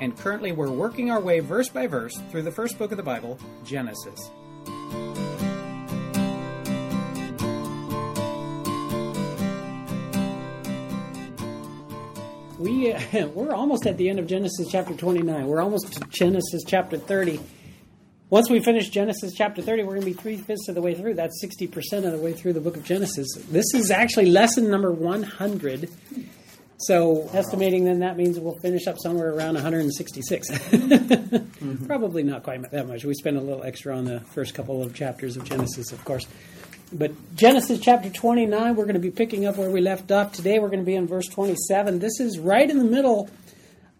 and currently we're working our way verse by verse through the first book of the Bible, Genesis. We, uh, we're almost at the end of Genesis chapter 29. We're almost to Genesis chapter 30. Once we finish Genesis chapter 30, we're going to be three fifths of the way through. That's 60% of the way through the book of Genesis. This is actually lesson number 100 so estimating then that means we'll finish up somewhere around 166. mm-hmm. Probably not quite that much. We spend a little extra on the first couple of chapters of Genesis, of course. But Genesis chapter 29, we're going to be picking up where we left off. Today we're going to be in verse 27. This is right in the middle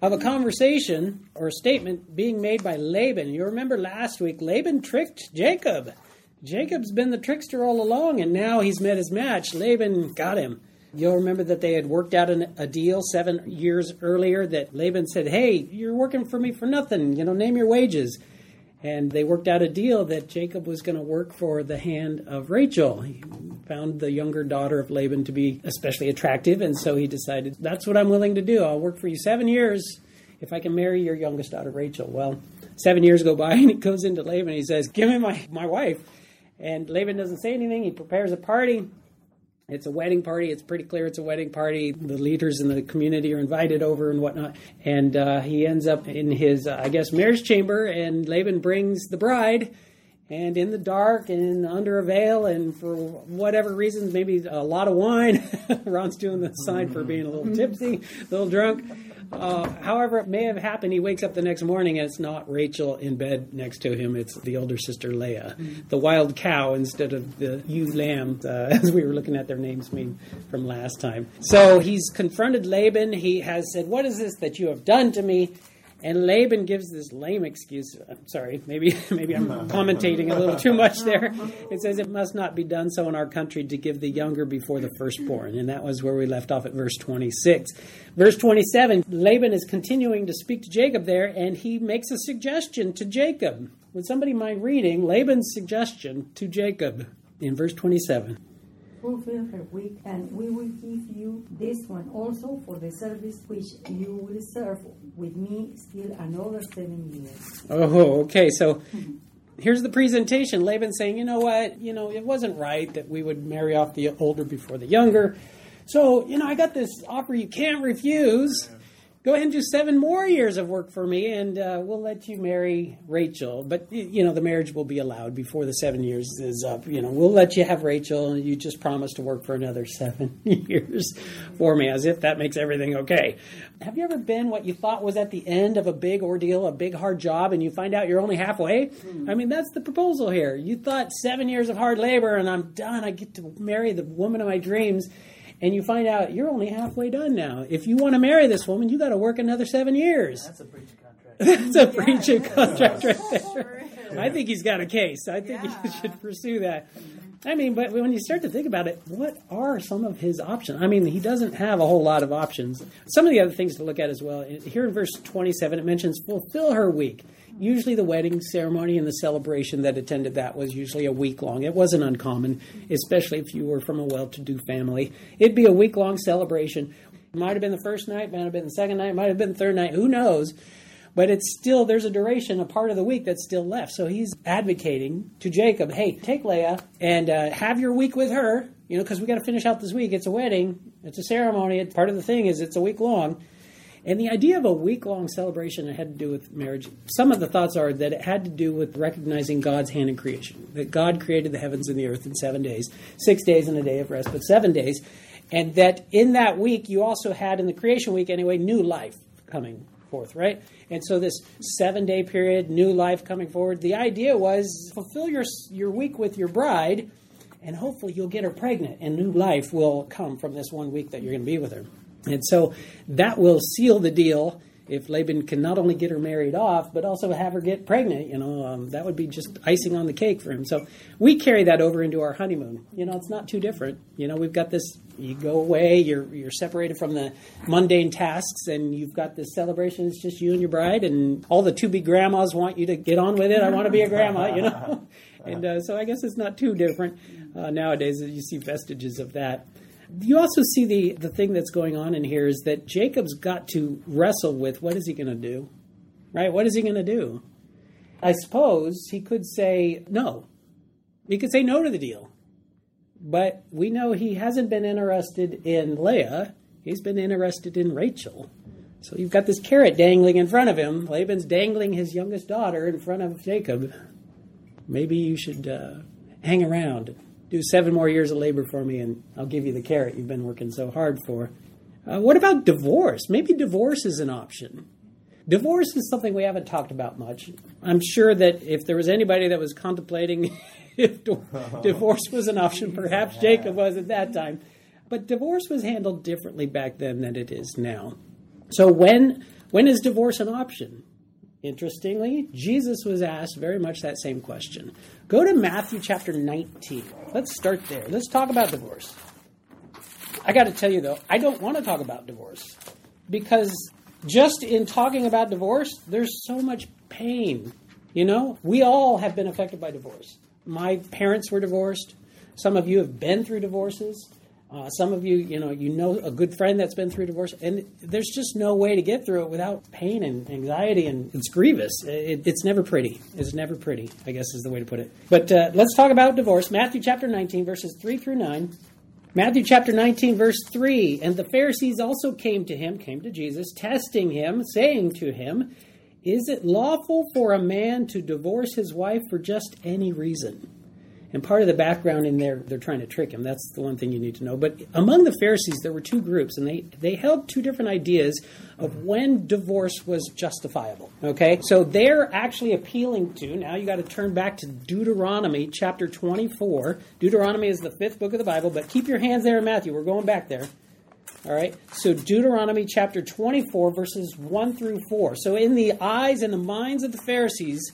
of a conversation or a statement being made by Laban. You remember last week, Laban tricked Jacob. Jacob's been the trickster all along, and now he's met his match. Laban got him. You'll remember that they had worked out an, a deal seven years earlier that Laban said, Hey, you're working for me for nothing. You know, name your wages. And they worked out a deal that Jacob was going to work for the hand of Rachel. He found the younger daughter of Laban to be especially attractive, and so he decided, That's what I'm willing to do. I'll work for you seven years if I can marry your youngest daughter, Rachel. Well, seven years go by, and he goes into Laban and he says, Give me my, my wife. And Laban doesn't say anything. He prepares a party. It's a wedding party. It's pretty clear it's a wedding party. The leaders in the community are invited over and whatnot. And uh, he ends up in his, uh, I guess, marriage chamber, and Laban brings the bride. And in the dark and under a veil, and for whatever reasons, maybe a lot of wine. Ron's doing the sign for being a little tipsy, a little drunk. Uh, however, it may have happened. He wakes up the next morning and it's not Rachel in bed next to him. It's the older sister Leah, mm-hmm. the wild cow instead of the ewe lamb, uh, as we were looking at their names mean from last time. So he's confronted Laban. He has said, "What is this that you have done to me?" And Laban gives this lame excuse. I'm sorry, maybe maybe I'm commentating a little too much there. It says it must not be done so in our country to give the younger before the firstborn, and that was where we left off at verse 26. Verse 27, Laban is continuing to speak to Jacob there, and he makes a suggestion to Jacob. Would somebody mind reading Laban's suggestion to Jacob in verse 27? Fulfill her week, and we will give you this one also for the service which you will serve with me still another seven years. Oh, okay. So here's the presentation. Laban saying, you know what? You know, it wasn't right that we would marry off the older before the younger. So, you know, I got this offer you can't refuse go ahead and do seven more years of work for me, and uh, we'll let you marry Rachel. But you know, the marriage will be allowed before the seven years is up. You know, we'll let you have Rachel, and you just promise to work for another seven years for me, as if that makes everything okay. Have you ever been what you thought was at the end of a big ordeal, a big hard job, and you find out you're only halfway? Mm-hmm. I mean, that's the proposal here. You thought seven years of hard labor, and I'm done. I get to marry the woman of my dreams and you find out you're only halfway done now. If you want to marry this woman, you got to work another seven years. That's a breach of contract. That's a breach of contract right there. I think he's got a case. I think yeah. he should pursue that. I mean, but when you start to think about it, what are some of his options? I mean, he doesn't have a whole lot of options. Some of the other things to look at as well. Here in verse 27, it mentions fulfill her week. Usually, the wedding ceremony and the celebration that attended that was usually a week long. It wasn't uncommon, especially if you were from a well to do family. It'd be a week long celebration. It might have been the first night, might have been the second night, might have been the third night, who knows? But it's still, there's a duration, a part of the week that's still left. So he's advocating to Jacob, hey, take Leah and uh, have your week with her, you know, because we got to finish out this week. It's a wedding, it's a ceremony. Part of the thing is it's a week long. And the idea of a week long celebration had to do with marriage. Some of the thoughts are that it had to do with recognizing God's hand in creation, that God created the heavens and the earth in seven days, six days and a day of rest, but seven days. And that in that week, you also had, in the creation week anyway, new life coming forth, right? And so this seven day period, new life coming forward, the idea was fulfill your, your week with your bride, and hopefully you'll get her pregnant, and new life will come from this one week that you're going to be with her. And so that will seal the deal if Laban can not only get her married off, but also have her get pregnant, you know, um, that would be just icing on the cake for him. So we carry that over into our honeymoon. You know, it's not too different. You know, we've got this. You go away, you're you're separated from the mundane tasks, and you've got this celebration. It's just you and your bride, and all the to be grandmas want you to get on with it. I want to be a grandma, you know. and uh, so I guess it's not too different uh, nowadays. You see vestiges of that you also see the the thing that's going on in here is that Jacob's got to wrestle with what is he going to do, right? What is he going to do? I suppose he could say no. He could say no to the deal, but we know he hasn't been interested in Leah. He's been interested in Rachel. So you've got this carrot dangling in front of him. Laban's dangling his youngest daughter in front of Jacob. Maybe you should uh, hang around do seven more years of labor for me and I'll give you the carrot you've been working so hard for. Uh, what about divorce? Maybe divorce is an option. Divorce is something we haven't talked about much. I'm sure that if there was anybody that was contemplating if divorce was an option, perhaps Jacob was at that time. But divorce was handled differently back then than it is now. So when when is divorce an option? Interestingly, Jesus was asked very much that same question. Go to Matthew chapter 19. Let's start there. Let's talk about divorce. I got to tell you, though, I don't want to talk about divorce because just in talking about divorce, there's so much pain. You know, we all have been affected by divorce. My parents were divorced. Some of you have been through divorces. Uh, some of you, you know, you know a good friend that's been through divorce, and there's just no way to get through it without pain and anxiety, and it's grievous. It, it's never pretty. It's never pretty, I guess is the way to put it. But uh, let's talk about divorce. Matthew chapter 19, verses 3 through 9. Matthew chapter 19, verse 3 And the Pharisees also came to him, came to Jesus, testing him, saying to him, Is it lawful for a man to divorce his wife for just any reason? And part of the background in there, they're trying to trick him. That's the one thing you need to know. But among the Pharisees, there were two groups, and they, they held two different ideas of when divorce was justifiable. Okay? So they're actually appealing to, now you got to turn back to Deuteronomy chapter 24. Deuteronomy is the fifth book of the Bible, but keep your hands there in Matthew. We're going back there. All right. So Deuteronomy chapter 24, verses 1 through 4. So in the eyes and the minds of the Pharisees,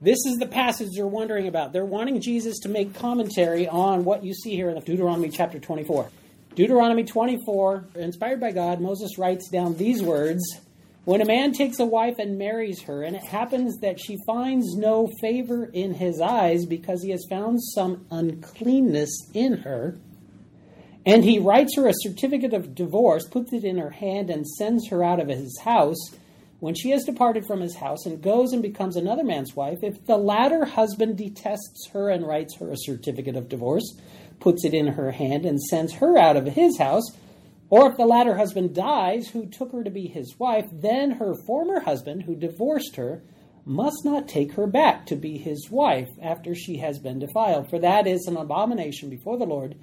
this is the passage they're wondering about. They're wanting Jesus to make commentary on what you see here in Deuteronomy chapter 24. Deuteronomy 24, inspired by God, Moses writes down these words When a man takes a wife and marries her, and it happens that she finds no favor in his eyes because he has found some uncleanness in her, and he writes her a certificate of divorce, puts it in her hand, and sends her out of his house when she has departed from his house and goes and becomes another man's wife, if the latter husband detests her and writes her a certificate of divorce, puts it in her hand, and sends her out of his house, or if the latter husband dies, who took her to be his wife, then her former husband, who divorced her, must not take her back to be his wife after she has been defiled, for that is an abomination before the Lord.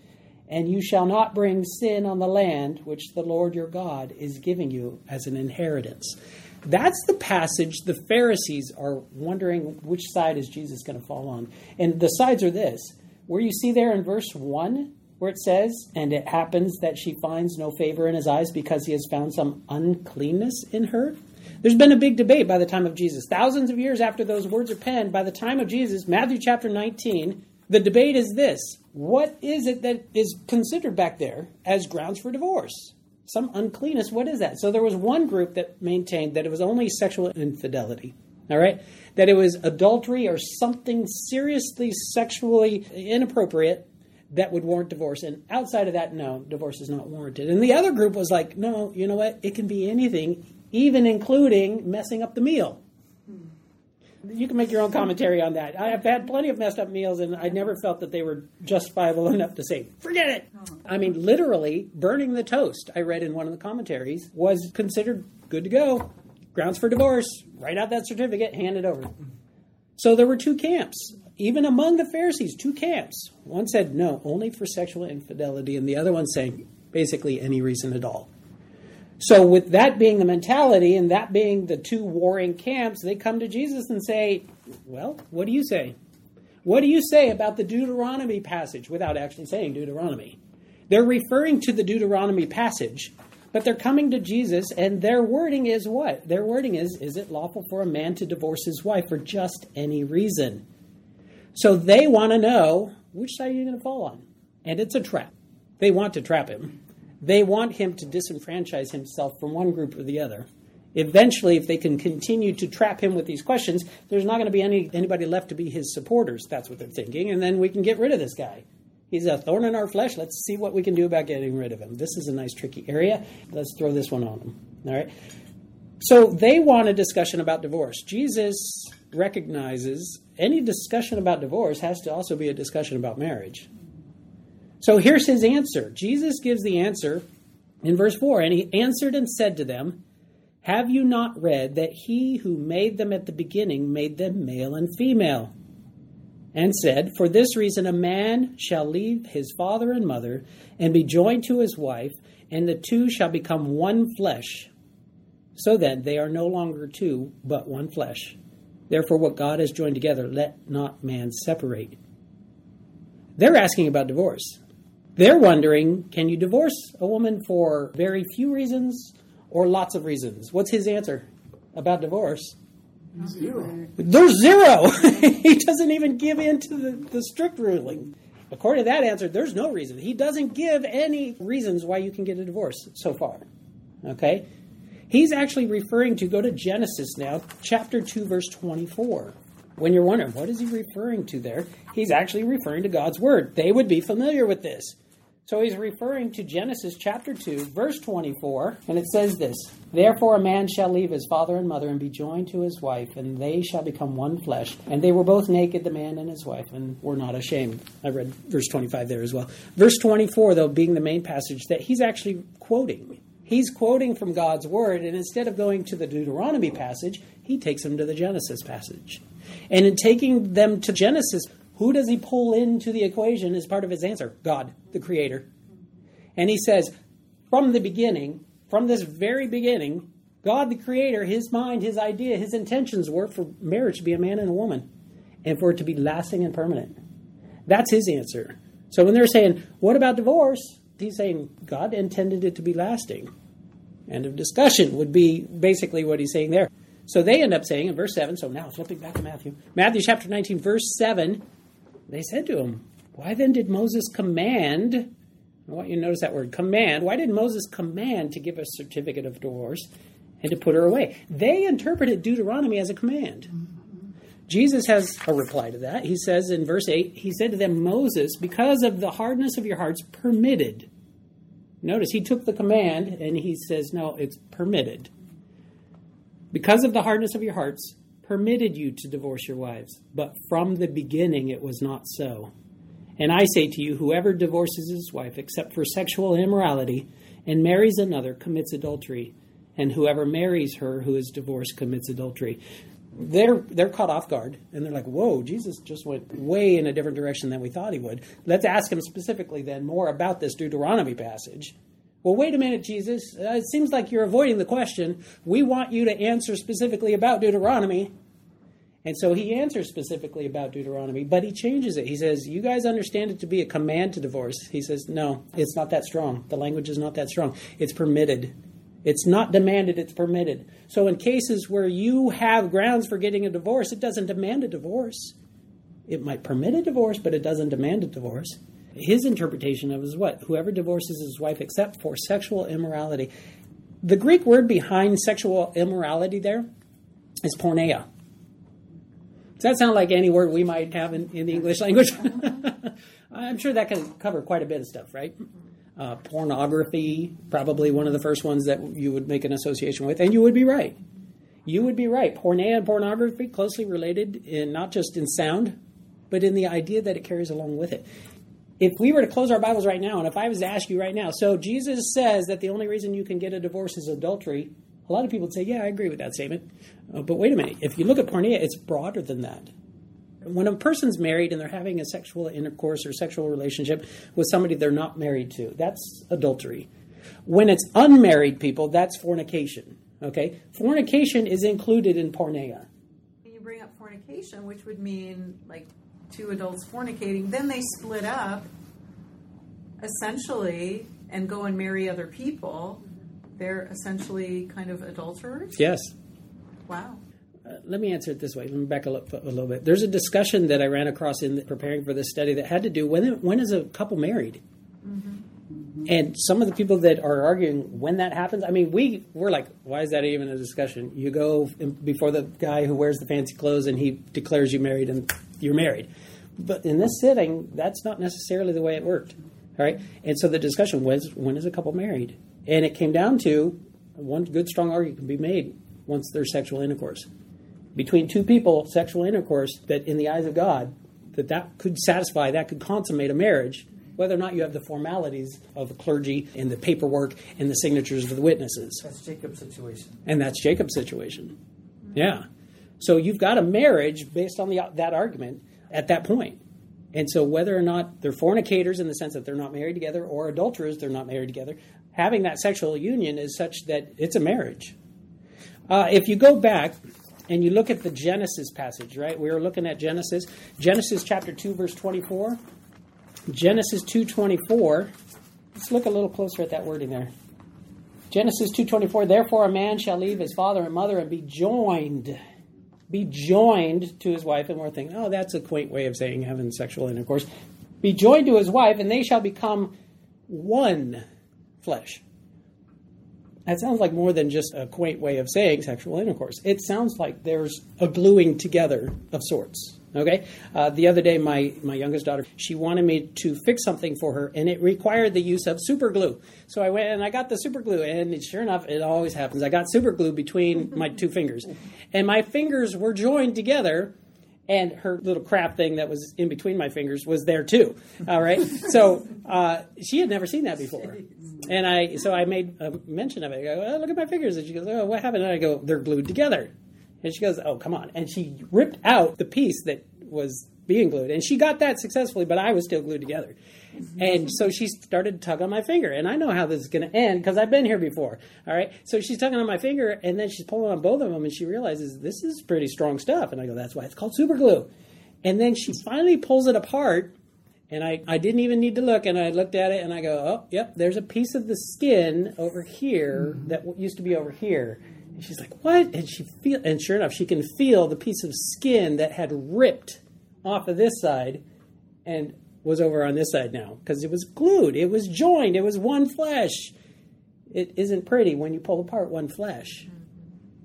And you shall not bring sin on the land which the Lord your God is giving you as an inheritance. That's the passage the Pharisees are wondering which side is Jesus going to fall on. And the sides are this where you see there in verse 1, where it says, And it happens that she finds no favor in his eyes because he has found some uncleanness in her. There's been a big debate by the time of Jesus. Thousands of years after those words are penned, by the time of Jesus, Matthew chapter 19, the debate is this What is it that is considered back there as grounds for divorce? Some uncleanness. What is that? So there was one group that maintained that it was only sexual infidelity. All right? That it was adultery or something seriously sexually inappropriate that would warrant divorce. And outside of that, no, divorce is not warranted. And the other group was like, no, you know what? It can be anything, even including messing up the meal you can make your own commentary on that. I have had plenty of messed up meals, and I never felt that they were justifiable enough to say, forget it. I mean, literally, burning the toast, I read in one of the commentaries, was considered good to go. Grounds for divorce. Write out that certificate, hand it over. So there were two camps. Even among the Pharisees, two camps. One said no, only for sexual infidelity, and the other one saying basically any reason at all. So, with that being the mentality and that being the two warring camps, they come to Jesus and say, Well, what do you say? What do you say about the Deuteronomy passage without actually saying Deuteronomy? They're referring to the Deuteronomy passage, But they're coming to Jesus, and their wording is what? Their wording is Is it lawful for a man to divorce his wife for just any reason? So they want to know which side are you going to fall on? And it's a trap. They want to trap him. They want him to disenfranchise himself from one group or the other. Eventually, if they can continue to trap him with these questions, there's not going to be any anybody left to be his supporters. That's what they're thinking, and then we can get rid of this guy. He's a thorn in our flesh. Let's see what we can do about getting rid of him. This is a nice tricky area. Let's throw this one on him. All right. So they want a discussion about divorce. Jesus recognizes any discussion about divorce has to also be a discussion about marriage. So here's his answer. Jesus gives the answer in verse 4 And he answered and said to them, have you not read that he who made them at the beginning made them male and female? And said, For this reason a man shall leave his father and mother and be joined to his wife, and the two shall become one flesh. So then they are no longer two, but one flesh. Therefore, what God has joined together, let not man separate. They're asking about divorce. They're wondering can you divorce a woman for very few reasons or lots of reasons. What's his answer about divorce? Zero. There's zero. he doesn't even give in to the, the strict ruling. According to that answer, there's no reason. He doesn't give any reasons why you can get a divorce so far. Okay? He's actually referring to, go to Genesis now, chapter 2, verse 24. When you're wondering, what is he referring to there? He's actually referring to God's Word. They would be familiar with this. So he's referring to Genesis chapter 2, verse 24, and it says this Therefore a man shall leave his father and mother and be joined to his wife, and they shall become one flesh. And they were both naked, the man and his wife, and were not ashamed. I read verse 25 there as well. Verse 24, though, being the main passage that he's actually quoting. He's quoting from God's word, and instead of going to the Deuteronomy passage, he takes them to the Genesis passage. And in taking them to Genesis, who does he pull into the equation as part of his answer? God, the Creator. And he says, from the beginning, from this very beginning, God, the Creator, his mind, his idea, his intentions were for marriage to be a man and a woman and for it to be lasting and permanent. That's his answer. So when they're saying, what about divorce? He's saying, God intended it to be lasting. End of discussion would be basically what he's saying there. So they end up saying in verse 7, so now flipping back to Matthew, Matthew chapter 19, verse 7, they said to him, Why then did Moses command? I want you to notice that word command. Why did Moses command to give a certificate of divorce and to put her away? They interpreted Deuteronomy as a command. Jesus has a reply to that. He says in verse 8, He said to them, Moses, because of the hardness of your hearts, permitted. Notice he took the command and he says, No, it's permitted. Because of the hardness of your hearts, permitted you to divorce your wives, but from the beginning it was not so. And I say to you, whoever divorces his wife except for sexual immorality and marries another commits adultery, and whoever marries her who is divorced commits adultery. They're they're caught off guard and they're like, "Whoa, Jesus just went way in a different direction than we thought he would." Let's ask him specifically then more about this Deuteronomy passage. Well, wait a minute, Jesus. Uh, it seems like you're avoiding the question. We want you to answer specifically about Deuteronomy. And so he answers specifically about Deuteronomy, but he changes it. He says, You guys understand it to be a command to divorce. He says, No, it's not that strong. The language is not that strong. It's permitted. It's not demanded, it's permitted. So in cases where you have grounds for getting a divorce, it doesn't demand a divorce. It might permit a divorce, but it doesn't demand a divorce. His interpretation of is what? Whoever divorces his wife except for sexual immorality. The Greek word behind sexual immorality there is porneia. Does that sound like any word we might have in, in the English language? I'm sure that can cover quite a bit of stuff, right? Uh, pornography, probably one of the first ones that you would make an association with, and you would be right. You would be right. Porneia and pornography closely related in not just in sound, but in the idea that it carries along with it. If we were to close our Bibles right now, and if I was to ask you right now, so Jesus says that the only reason you can get a divorce is adultery, a lot of people would say, yeah, I agree with that statement. Uh, but wait a minute. If you look at porneia, it's broader than that. When a person's married and they're having a sexual intercourse or sexual relationship with somebody they're not married to, that's adultery. When it's unmarried people, that's fornication. Okay? Fornication is included in porneia. You bring up fornication, which would mean like two adults fornicating, then they split up essentially and go and marry other people. They're essentially kind of adulterers. Yes. Wow. Uh, let me answer it this way. Let me back a, li- a little bit. There's a discussion that I ran across in preparing for this study that had to do when when is a couple married? And some of the people that are arguing when that happens, I mean, we we're like, why is that even a discussion? You go before the guy who wears the fancy clothes and he declares you married, and you're married. But in this sitting, that's not necessarily the way it worked. All right, and so the discussion was, when is a couple married? And it came down to one good strong argument can be made once there's sexual intercourse between two people, sexual intercourse that, in the eyes of God, that that could satisfy, that could consummate a marriage, whether or not you have the formalities of the clergy and the paperwork and the signatures of the witnesses. That's Jacob's situation. And that's Jacob's situation. Yeah. So you've got a marriage based on the, that argument at that point. And so whether or not they're fornicators in the sense that they're not married together or adulterers, they're not married together, having that sexual union is such that it's a marriage. Uh, if you go back and you look at the Genesis passage, right? We were looking at Genesis, Genesis chapter 2 verse 24. Genesis 2:24. Let's look a little closer at that wording there. Genesis 2:24 Therefore a man shall leave his father and mother and be joined be joined to his wife and we're thinking, "Oh, that's a quaint way of saying having sexual intercourse." Be joined to his wife and they shall become one flesh. That sounds like more than just a quaint way of saying sexual intercourse. It sounds like there's a gluing together of sorts. Okay. Uh, the other day, my my youngest daughter she wanted me to fix something for her, and it required the use of super glue. So I went and I got the super glue, and sure enough, it always happens. I got super glue between my two fingers, and my fingers were joined together and her little crap thing that was in between my fingers was there too. All right, so uh, she had never seen that before, and I so I made a mention of it. I go, oh, look at my fingers, and she goes, oh, what happened? And I go, they're glued together, and she goes, oh, come on, and she ripped out the piece that was being glued, and she got that successfully, but I was still glued together. And so she started to tug on my finger, and I know how this is going to end because I've been here before. All right, so she's tugging on my finger, and then she's pulling on both of them, and she realizes this is pretty strong stuff. And I go, "That's why it's called super glue." And then she finally pulls it apart, and I, I didn't even need to look, and I looked at it, and I go, "Oh, yep, there's a piece of the skin over here mm-hmm. that used to be over here." And she's like, "What?" And she feel, and sure enough, she can feel the piece of skin that had ripped off of this side, and was over on this side now because it was glued. It was joined. It was one flesh. It isn't pretty when you pull apart one flesh.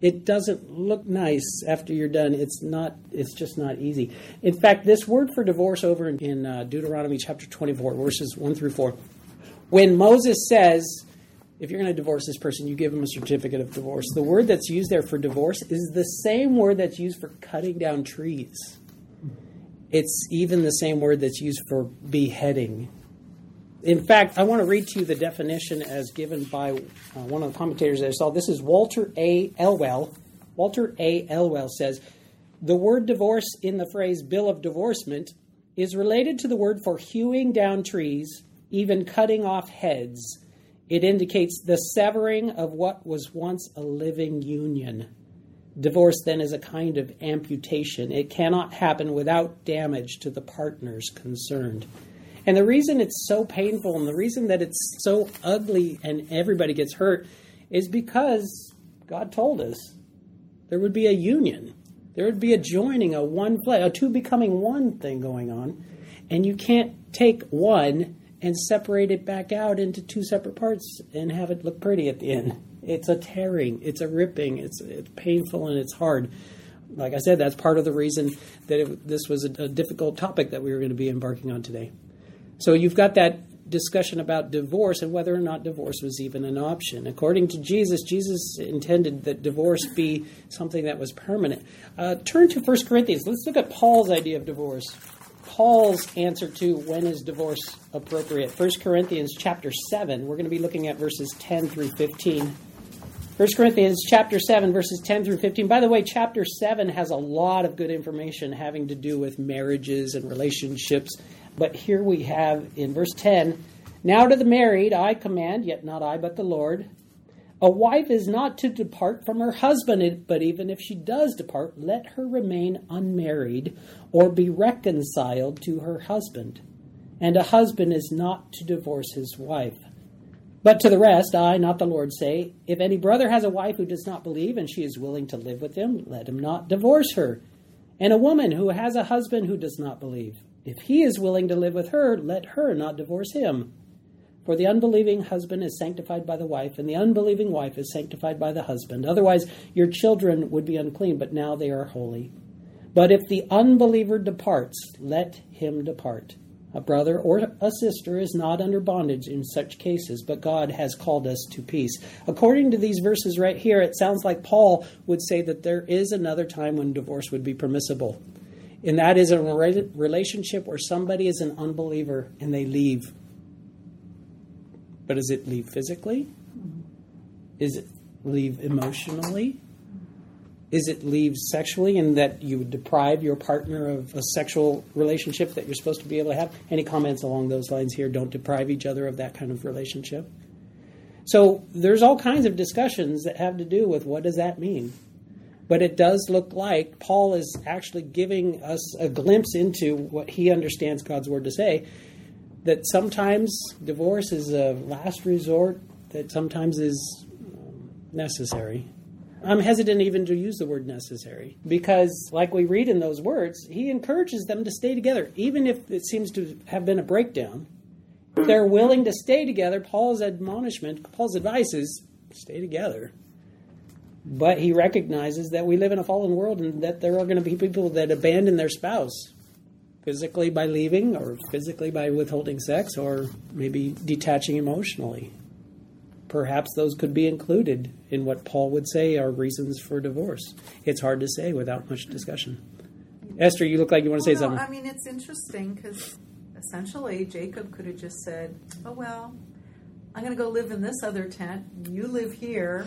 It doesn't look nice after you're done. It's not. It's just not easy. In fact, this word for divorce over in, in uh, Deuteronomy chapter 24, verses one through four, when Moses says, "If you're going to divorce this person, you give them a certificate of divorce," the word that's used there for divorce is the same word that's used for cutting down trees. It's even the same word that's used for beheading. In fact, I want to read to you the definition as given by uh, one of the commentators that I saw. This is Walter A. Elwell. Walter A. Elwell says the word divorce in the phrase bill of divorcement is related to the word for hewing down trees, even cutting off heads. It indicates the severing of what was once a living union. Divorce then is a kind of amputation. It cannot happen without damage to the partners concerned. And the reason it's so painful and the reason that it's so ugly and everybody gets hurt is because God told us there would be a union. There would be a joining, a one flesh, a two becoming one thing going on. And you can't take one and separate it back out into two separate parts and have it look pretty at the end. It's a tearing, it's a ripping, it's, it's painful and it's hard. Like I said, that's part of the reason that it, this was a, a difficult topic that we were going to be embarking on today. So you've got that discussion about divorce and whether or not divorce was even an option. According to Jesus, Jesus intended that divorce be something that was permanent. Uh, turn to 1 Corinthians. Let's look at Paul's idea of divorce. Paul's answer to when is divorce appropriate. 1 Corinthians chapter 7. We're going to be looking at verses 10 through 15. 1 Corinthians chapter 7, verses 10 through 15. By the way, chapter 7 has a lot of good information having to do with marriages and relationships. But here we have in verse 10 Now to the married I command, yet not I, but the Lord. A wife is not to depart from her husband, but even if she does depart, let her remain unmarried or be reconciled to her husband. And a husband is not to divorce his wife. But to the rest, I, not the Lord, say, If any brother has a wife who does not believe, and she is willing to live with him, let him not divorce her. And a woman who has a husband who does not believe, if he is willing to live with her, let her not divorce him. For the unbelieving husband is sanctified by the wife, and the unbelieving wife is sanctified by the husband. Otherwise, your children would be unclean, but now they are holy. But if the unbeliever departs, let him depart. A brother or a sister is not under bondage in such cases, but God has called us to peace. According to these verses right here, it sounds like Paul would say that there is another time when divorce would be permissible. And that is a relationship where somebody is an unbeliever and they leave. But does it leave physically? Is it leave emotionally? Is it leave sexually in that you would deprive your partner of a sexual relationship that you're supposed to be able to have? Any comments along those lines here? Don't deprive each other of that kind of relationship. So there's all kinds of discussions that have to do with what does that mean. But it does look like Paul is actually giving us a glimpse into what he understands God's word to say. That sometimes divorce is a last resort, that sometimes is um, necessary. I'm hesitant even to use the word necessary because, like we read in those words, he encourages them to stay together, even if it seems to have been a breakdown. If they're willing to stay together, Paul's admonishment, Paul's advice is stay together. But he recognizes that we live in a fallen world and that there are going to be people that abandon their spouse physically by leaving, or physically by withholding sex, or maybe detaching emotionally perhaps those could be included in what Paul would say are reasons for divorce. It's hard to say without much discussion. Esther, you look like you want to well, say no, something. I mean, it's interesting because essentially Jacob could have just said, "Oh well, I'm going to go live in this other tent. You live here."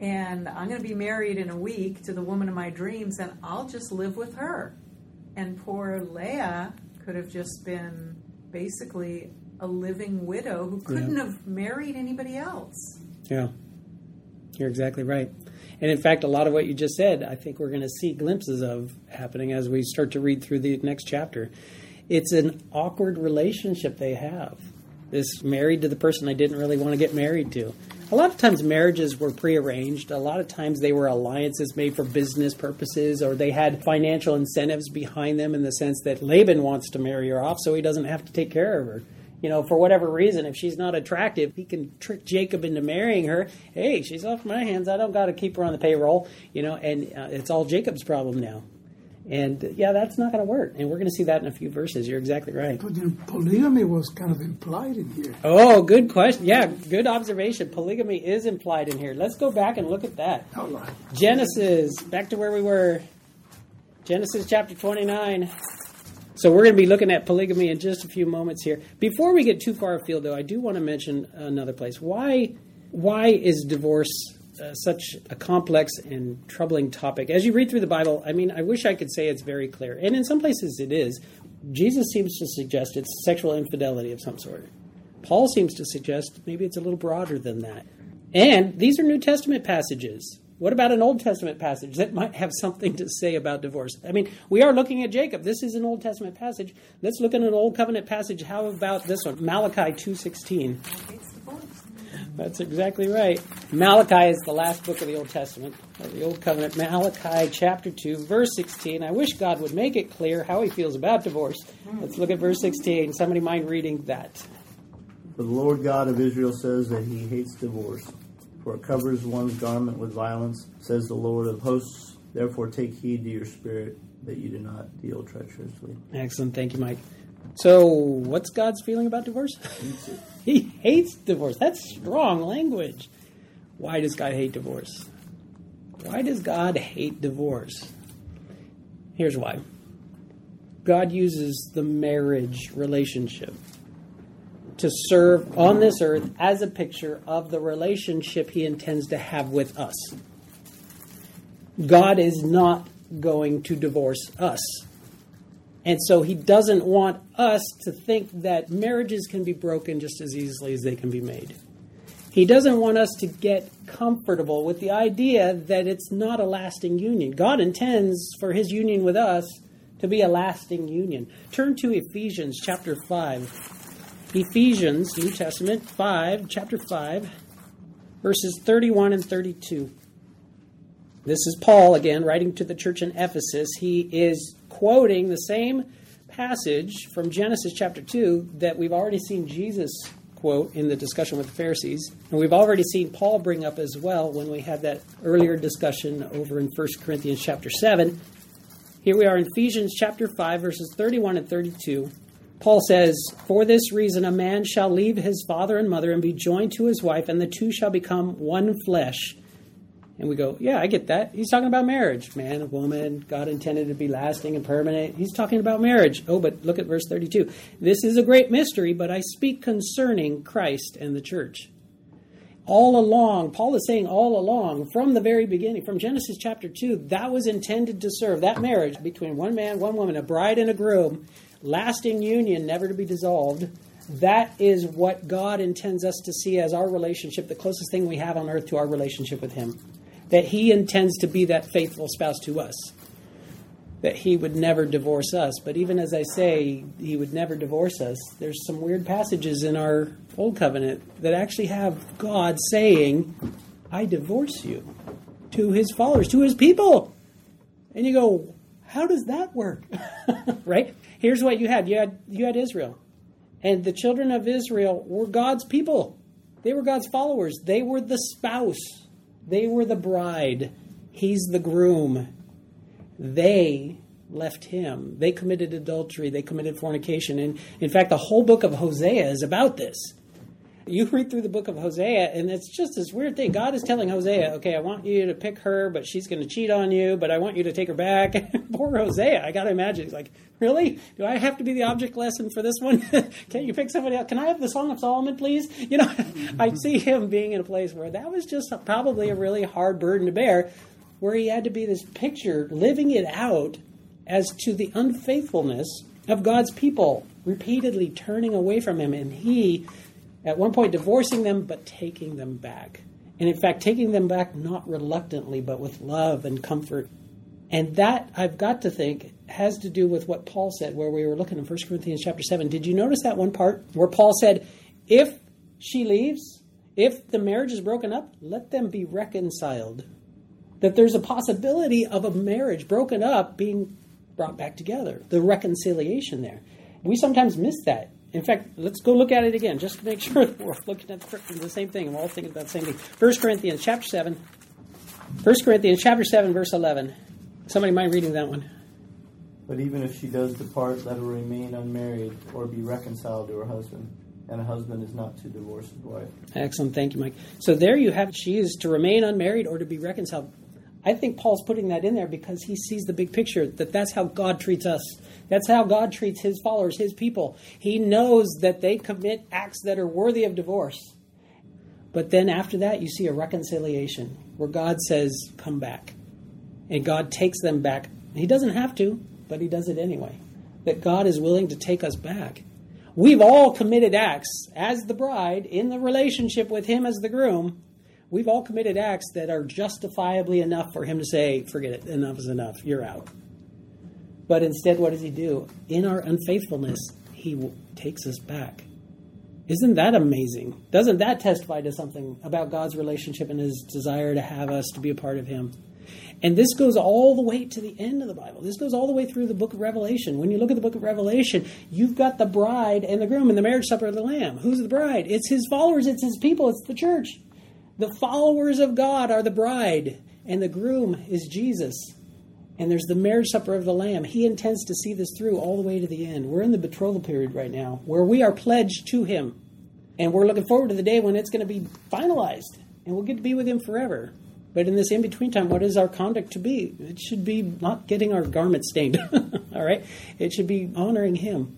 And I'm going to be married in a week to the woman of my dreams, and I'll just live with her. And poor Leah could have just been basically a living widow who couldn't yeah. have married anybody else. Yeah, you're exactly right. And in fact, a lot of what you just said, I think we're going to see glimpses of happening as we start to read through the next chapter. It's an awkward relationship they have. This married to the person I didn't really want to get married to. A lot of times marriages were prearranged. A lot of times they were alliances made for business purposes or they had financial incentives behind them in the sense that Laban wants to marry her off so he doesn't have to take care of her you know, for whatever reason, if she's not attractive, he can trick Jacob into marrying her. Hey, she's off my hands. I don't got to keep her on the payroll, you know, and uh, it's all Jacob's problem now. And uh, yeah, that's not going to work. And we're going to see that in a few verses. You're exactly right. But then polygamy was kind of implied in here. Oh, good question. Yeah, good observation. Polygamy is implied in here. Let's go back and look at that. Genesis, back to where we were. Genesis chapter 29. So we're going to be looking at polygamy in just a few moments here. Before we get too far afield, though, I do want to mention another place. Why why is divorce uh, such a complex and troubling topic? As you read through the Bible, I mean, I wish I could say it's very clear, and in some places it is. Jesus seems to suggest it's sexual infidelity of some sort. Paul seems to suggest maybe it's a little broader than that. And these are New Testament passages. What about an Old Testament passage that might have something to say about divorce? I mean, we are looking at Jacob. This is an Old Testament passage. Let's look at an Old Covenant passage. How about this one? Malachi 2:16. That's exactly right. Malachi is the last book of the Old Testament, the Old Covenant. Malachi chapter 2, verse 16. I wish God would make it clear how he feels about divorce. Let's look at verse 16. Somebody mind reading that? The Lord God of Israel says that he hates divorce for it covers one's garment with violence, says the Lord of hosts. Therefore, take heed to your spirit that you do not deal treacherously. Excellent. Thank you, Mike. So, what's God's feeling about divorce? he hates divorce. That's strong language. Why does God hate divorce? Why does God hate divorce? Here's why God uses the marriage relationship to serve on this earth as a picture of the relationship he intends to have with us. God is not going to divorce us. And so he doesn't want us to think that marriages can be broken just as easily as they can be made. He doesn't want us to get comfortable with the idea that it's not a lasting union. God intends for his union with us to be a lasting union. Turn to Ephesians chapter 5. Ephesians, New Testament, 5, chapter 5, verses 31 and 32. This is Paul again writing to the church in Ephesus. He is quoting the same passage from Genesis chapter 2 that we've already seen Jesus quote in the discussion with the Pharisees. And we've already seen Paul bring up as well when we had that earlier discussion over in 1 Corinthians chapter 7. Here we are in Ephesians chapter 5, verses 31 and 32. Paul says, For this reason a man shall leave his father and mother and be joined to his wife, and the two shall become one flesh. And we go, yeah, I get that. He's talking about marriage. Man and woman, God intended to be lasting and permanent. He's talking about marriage. Oh, but look at verse 32. This is a great mystery, but I speak concerning Christ and the church. All along, Paul is saying all along, from the very beginning, from Genesis chapter 2, that was intended to serve, that marriage between one man, one woman, a bride and a groom, lasting union, never to be dissolved. That is what God intends us to see as our relationship, the closest thing we have on earth to our relationship with Him that he intends to be that faithful spouse to us. That he would never divorce us. But even as I say, he would never divorce us, there's some weird passages in our Old Covenant that actually have God saying, I divorce you to his followers, to his people. And you go, how does that work? right? Here's what you had. You had you had Israel. And the children of Israel were God's people. They were God's followers. They were the spouse they were the bride, he's the groom. They left him. They committed adultery, they committed fornication. And in fact, the whole book of Hosea is about this. You read through the book of Hosea, and it's just this weird thing. God is telling Hosea, okay, I want you to pick her, but she's going to cheat on you, but I want you to take her back. Poor Hosea, I got to imagine. He's like, really? Do I have to be the object lesson for this one? Can't you pick somebody else? Can I have the Song of Solomon, please? You know, I see him being in a place where that was just probably a really hard burden to bear, where he had to be this picture, living it out as to the unfaithfulness of God's people, repeatedly turning away from him, and he at one point divorcing them, but taking them back. And in fact, taking them back not reluctantly, but with love and comfort. And that, I've got to think, has to do with what Paul said, where we were looking in 1 Corinthians chapter 7. Did you notice that one part where Paul said, if she leaves, if the marriage is broken up, let them be reconciled. That there's a possibility of a marriage broken up being brought back together, the reconciliation there. We sometimes miss that. In fact, let's go look at it again, just to make sure that we're looking at the same thing and we're all thinking about the same thing. 1 Corinthians chapter 7. 1 Corinthians chapter 7, verse 11. Somebody mind reading that one? But even if she does depart, let her remain unmarried or be reconciled to her husband. And a husband is not to divorce his wife. Excellent. Thank you, Mike. So there you have it. she is to remain unmarried or to be reconciled. I think Paul's putting that in there because he sees the big picture that that's how God treats us. That's how God treats his followers, his people. He knows that they commit acts that are worthy of divorce. But then after that, you see a reconciliation where God says, Come back. And God takes them back. He doesn't have to, but he does it anyway. That God is willing to take us back. We've all committed acts as the bride in the relationship with him as the groom. We've all committed acts that are justifiably enough for him to say, Forget it, enough is enough, you're out. But instead, what does he do? In our unfaithfulness, he takes us back. Isn't that amazing? Doesn't that testify to something about God's relationship and his desire to have us to be a part of him? And this goes all the way to the end of the Bible. This goes all the way through the book of Revelation. When you look at the book of Revelation, you've got the bride and the groom and the marriage supper of the Lamb. Who's the bride? It's his followers, it's his people, it's the church. The followers of God are the bride, and the groom is Jesus and there's the marriage supper of the Lamb. He intends to see this through all the way to the end. We're in the betrothal period right now where we are pledged to Him. And we're looking forward to the day when it's going to be finalized and we'll get to be with Him forever. But in this in between time, what is our conduct to be? It should be not getting our garments stained. all right? It should be honoring Him.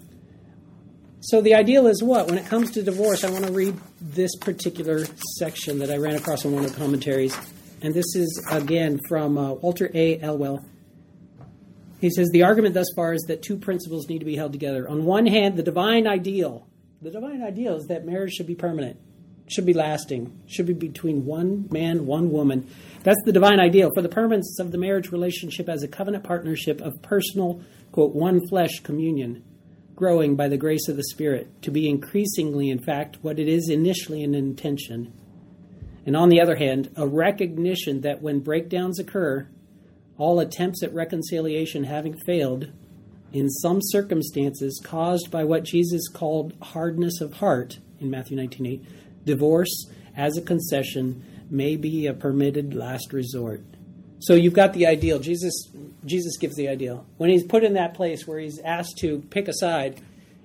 So the ideal is what? When it comes to divorce, I want to read this particular section that I ran across in one of the commentaries. And this is, again, from uh, Walter A. Elwell. He says the argument thus far is that two principles need to be held together. On one hand, the divine ideal. The divine ideal is that marriage should be permanent, should be lasting, should be between one man, one woman. That's the divine ideal for the permanence of the marriage relationship as a covenant partnership of personal, quote, one flesh communion. Growing by the grace of the Spirit to be increasingly, in fact, what it is initially an intention. And on the other hand, a recognition that when breakdowns occur, all attempts at reconciliation having failed, in some circumstances caused by what Jesus called hardness of heart in Matthew 19:8, divorce as a concession may be a permitted last resort. So you've got the ideal. Jesus Jesus gives the ideal. When he's put in that place where he's asked to pick a side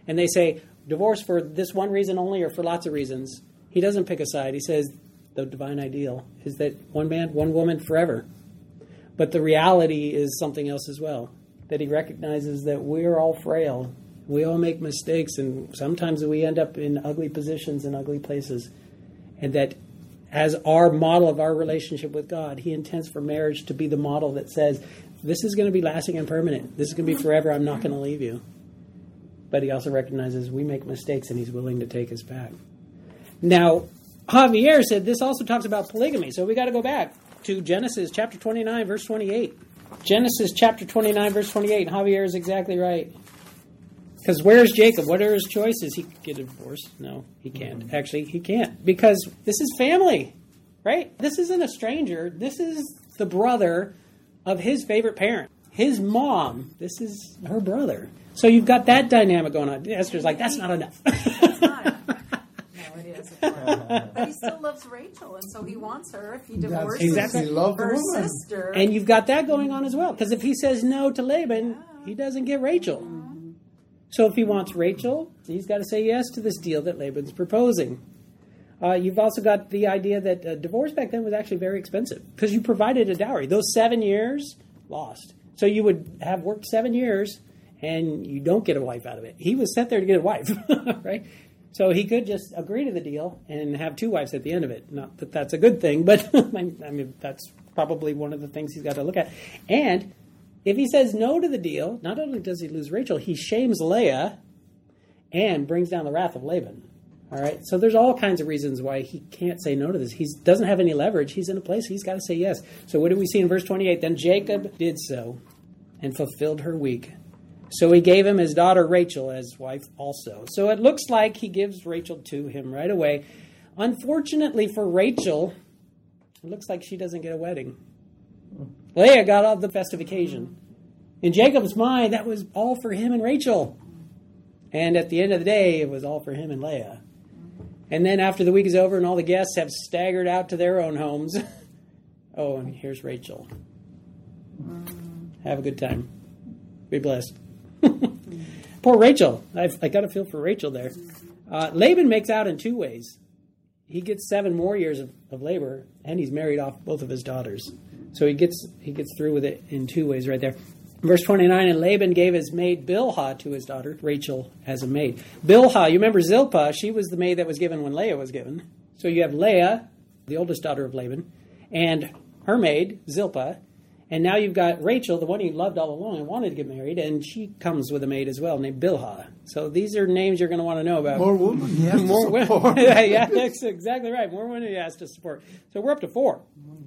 and they say divorce for this one reason only or for lots of reasons, he doesn't pick a side. He says the divine ideal is that one man, one woman forever. But the reality is something else as well. That he recognizes that we're all frail. We all make mistakes and sometimes we end up in ugly positions and ugly places. And that as our model of our relationship with God, He intends for marriage to be the model that says, this is going to be lasting and permanent. This is going to be mm-hmm. forever. I'm not going to leave you. But He also recognizes we make mistakes and He's willing to take us back. Now, Javier said this also talks about polygamy. So we got to go back to Genesis chapter 29, verse 28. Genesis chapter 29, verse 28. Javier is exactly right. Because where's Jacob? What are his choices? He could get a divorce. No, he can't. Mm-hmm. Actually, he can't. Because this is family, right? This isn't a stranger. This is the brother of his favorite parent. His mom. This is her brother. So you've got that dynamic going on. Esther's like, that's not enough. It's not. No, it is. but he still loves Rachel, and so he wants her. If he divorces Exactly. He loved the her woman. sister, and you've got that going on as well. Because if he says no to Laban, he doesn't get Rachel. Mm-hmm. So if he wants Rachel, he's got to say yes to this deal that Laban's proposing. Uh, you've also got the idea that uh, divorce back then was actually very expensive because you provided a dowry. Those seven years lost. So you would have worked seven years and you don't get a wife out of it. He was sent there to get a wife, right? So he could just agree to the deal and have two wives at the end of it. Not that that's a good thing, but I mean that's probably one of the things he's got to look at. And if he says no to the deal, not only does he lose Rachel, he shames Leah and brings down the wrath of Laban. All right. So there's all kinds of reasons why he can't say no to this. He doesn't have any leverage. He's in a place he's got to say yes. So what do we see in verse 28? Then Jacob did so and fulfilled her week. So he gave him his daughter Rachel as wife also. So it looks like he gives Rachel to him right away. Unfortunately for Rachel, it looks like she doesn't get a wedding. Leah got all the festive occasion. In Jacob's mind, that was all for him and Rachel. And at the end of the day, it was all for him and Leah. And then after the week is over and all the guests have staggered out to their own homes, oh, and here's Rachel. Have a good time. Be blessed. Poor Rachel. I've, I got a feel for Rachel there. Uh, Laban makes out in two ways. He gets seven more years of, of labor, and he's married off both of his daughters. So he gets he gets through with it in two ways right there. Verse 29, and Laban gave his maid Bilhah to his daughter, Rachel, as a maid. Bilhah, you remember Zilpah, she was the maid that was given when Leah was given. So you have Leah, the oldest daughter of Laban, and her maid, Zilpah. And now you've got Rachel, the one he loved all along and wanted to get married, and she comes with a maid as well named Bilhah. So these are names you're going to want to know about. More women. Has More women. yeah, that's exactly right. More women he has to support. So we're up to four.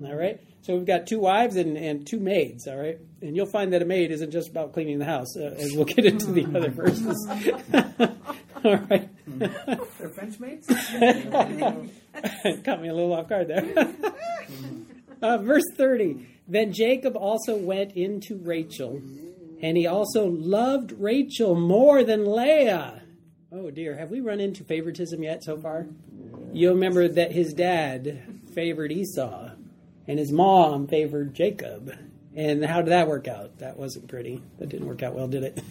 All right. So we've got two wives and, and two maids. All right. And you'll find that a maid isn't just about cleaning the house, uh, as we'll get into the other verses. all right. They're French maids? Caught me a little off guard there. uh, verse 30. Then Jacob also went into Rachel, and he also loved Rachel more than Leah. Oh dear, have we run into favoritism yet so far? You'll remember that his dad favored Esau, and his mom favored Jacob. And how did that work out? That wasn't pretty. That didn't work out well, did it?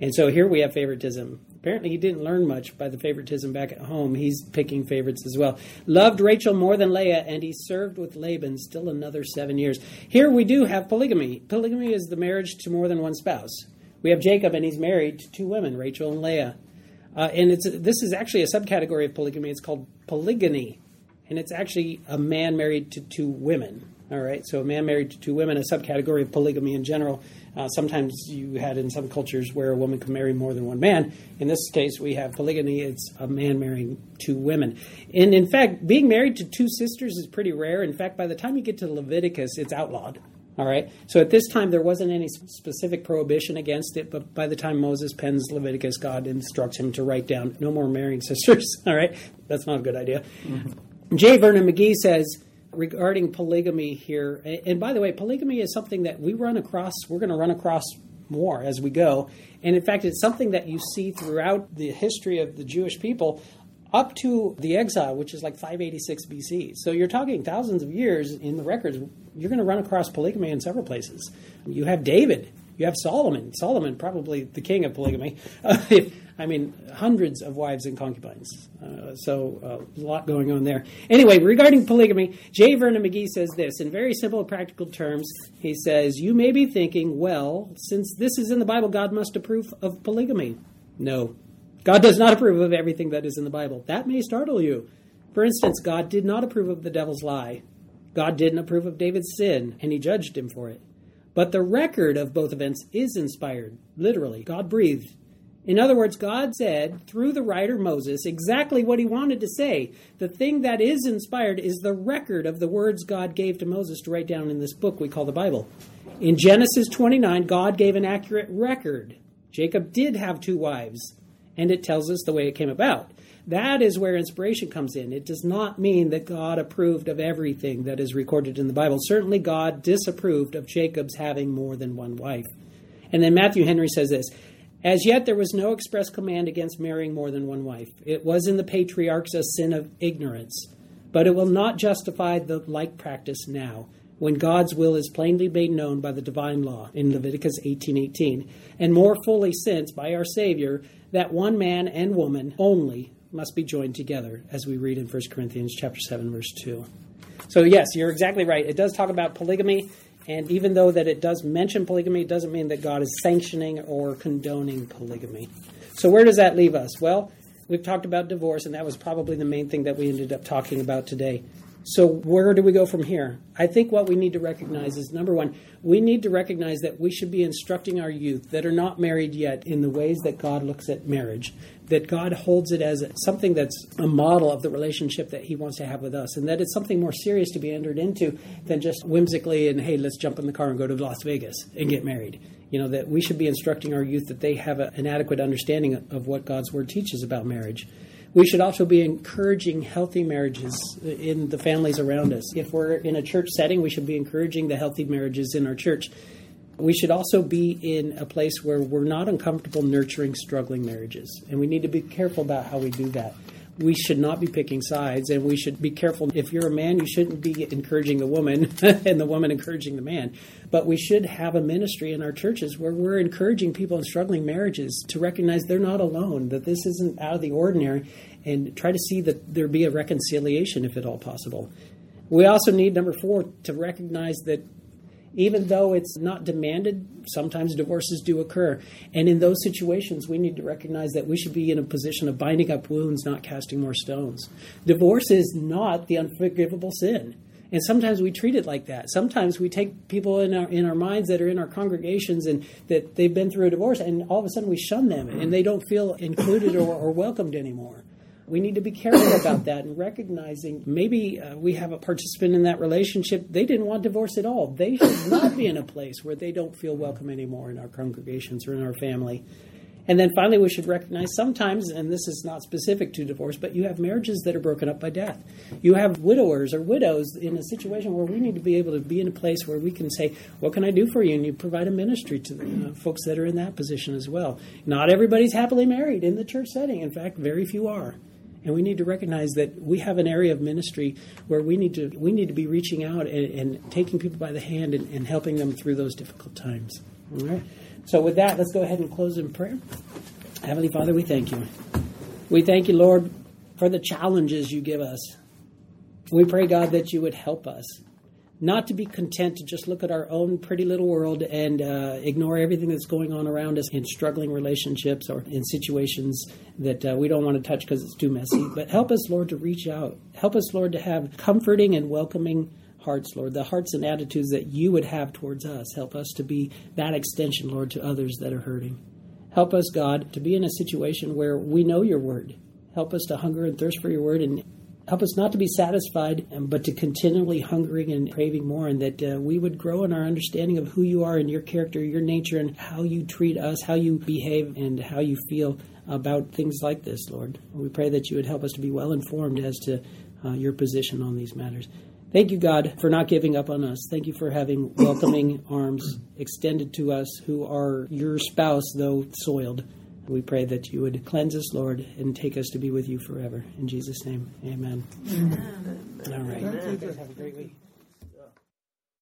And so here we have favoritism. Apparently, he didn't learn much by the favoritism back at home. He's picking favorites as well. Loved Rachel more than Leah, and he served with Laban still another seven years. Here we do have polygamy. Polygamy is the marriage to more than one spouse. We have Jacob, and he's married to two women, Rachel and Leah. Uh, and it's this is actually a subcategory of polygamy. It's called polygyny, and it's actually a man married to two women. All right, so a man married to two women, a subcategory of polygamy in general. Uh, sometimes you had in some cultures where a woman could marry more than one man. In this case, we have polygyny. It's a man marrying two women. And in fact, being married to two sisters is pretty rare. In fact, by the time you get to Leviticus, it's outlawed. All right. So at this time, there wasn't any specific prohibition against it, but by the time Moses pens Leviticus, God instructs him to write down no more marrying sisters. All right. That's not a good idea. Mm-hmm. J. Vernon McGee says regarding polygamy here, and by the way, polygamy is something that we run across, we're going to run across more as we go. And in fact, it's something that you see throughout the history of the Jewish people up to the exile, which is like 586 BC. So you're talking thousands of years in the records. You're going to run across polygamy in several places. You have David. You have Solomon. Solomon, probably the king of polygamy. I mean, hundreds of wives and concubines. Uh, so uh, a lot going on there. Anyway, regarding polygamy, J. Vernon McGee says this in very simple, practical terms. He says, You may be thinking, well, since this is in the Bible, God must approve of polygamy. No, God does not approve of everything that is in the Bible. That may startle you. For instance, God did not approve of the devil's lie. God didn't approve of David's sin, and he judged him for it. But the record of both events is inspired, literally. God breathed. In other words, God said through the writer Moses exactly what he wanted to say. The thing that is inspired is the record of the words God gave to Moses to write down in this book we call the Bible. In Genesis 29, God gave an accurate record. Jacob did have two wives and it tells us the way it came about. That is where inspiration comes in. It does not mean that God approved of everything that is recorded in the Bible. Certainly, God disapproved of Jacob's having more than one wife. And then Matthew Henry says this As yet, there was no express command against marrying more than one wife. It was in the patriarchs a sin of ignorance, but it will not justify the like practice now when God's will is plainly made known by the divine law in Leviticus 18:18, and more fully since by our Savior that one man and woman only must be joined together, as we read in 1 Corinthians chapter 7, verse 2. So yes, you're exactly right. It does talk about polygamy, and even though that it does mention polygamy, it doesn't mean that God is sanctioning or condoning polygamy. So where does that leave us? Well, we've talked about divorce, and that was probably the main thing that we ended up talking about today. So, where do we go from here? I think what we need to recognize is number one, we need to recognize that we should be instructing our youth that are not married yet in the ways that God looks at marriage, that God holds it as something that's a model of the relationship that He wants to have with us, and that it's something more serious to be entered into than just whimsically and, hey, let's jump in the car and go to Las Vegas and get married. You know, that we should be instructing our youth that they have a, an adequate understanding of what God's Word teaches about marriage. We should also be encouraging healthy marriages in the families around us. If we're in a church setting, we should be encouraging the healthy marriages in our church. We should also be in a place where we're not uncomfortable nurturing struggling marriages. And we need to be careful about how we do that we should not be picking sides and we should be careful. If you're a man, you shouldn't be encouraging the woman and the woman encouraging the man. But we should have a ministry in our churches where we're encouraging people in struggling marriages to recognize they're not alone, that this isn't out of the ordinary, and try to see that there be a reconciliation if at all possible. We also need, number four, to recognize that even though it's not demanded, sometimes divorces do occur. And in those situations, we need to recognize that we should be in a position of binding up wounds, not casting more stones. Divorce is not the unforgivable sin. And sometimes we treat it like that. Sometimes we take people in our in our minds that are in our congregations and that they've been through a divorce, and all of a sudden we shun them, and they don't feel included or, or welcomed anymore. We need to be careful about that and recognizing maybe uh, we have a participant in that relationship. They didn't want divorce at all. They should not be in a place where they don't feel welcome anymore in our congregations or in our family. And then finally, we should recognize sometimes, and this is not specific to divorce, but you have marriages that are broken up by death. You have widowers or widows in a situation where we need to be able to be in a place where we can say, What can I do for you? And you provide a ministry to the uh, folks that are in that position as well. Not everybody's happily married in the church setting. In fact, very few are. And we need to recognize that we have an area of ministry where we need to we need to be reaching out and, and taking people by the hand and, and, helping them through those difficult times. All right. So with that, let's go ahead and close in prayer. Heavenly Father, we thank you. We thank you, Lord, for the challenges you give us. We pray, God, that you would help us not to be content to just look at our own pretty little world and uh, ignore everything that's going on around us in struggling relationships or in situations that uh, we don't want to touch because it's too messy. But help us, Lord, to reach out. Help us, Lord, to have comforting and welcoming hearts, Lord, the hearts and attitudes that you would have towards us. Help us to be that extension, Lord, to others that are hurting. Help us, God, to be in a situation where we know your word. Help us to hunger and thirst for your word and Help us not to be satisfied, um, but to continually hungering and craving more, and that uh, we would grow in our understanding of who you are and your character, your nature, and how you treat us, how you behave, and how you feel about things like this, Lord. We pray that you would help us to be well informed as to uh, your position on these matters. Thank you, God, for not giving up on us. Thank you for having welcoming arms extended to us who are your spouse, though soiled. We pray that you would cleanse us, Lord, and take us to be with you forever. In Jesus' name, amen. Amen. All right. Amen. Have a great week.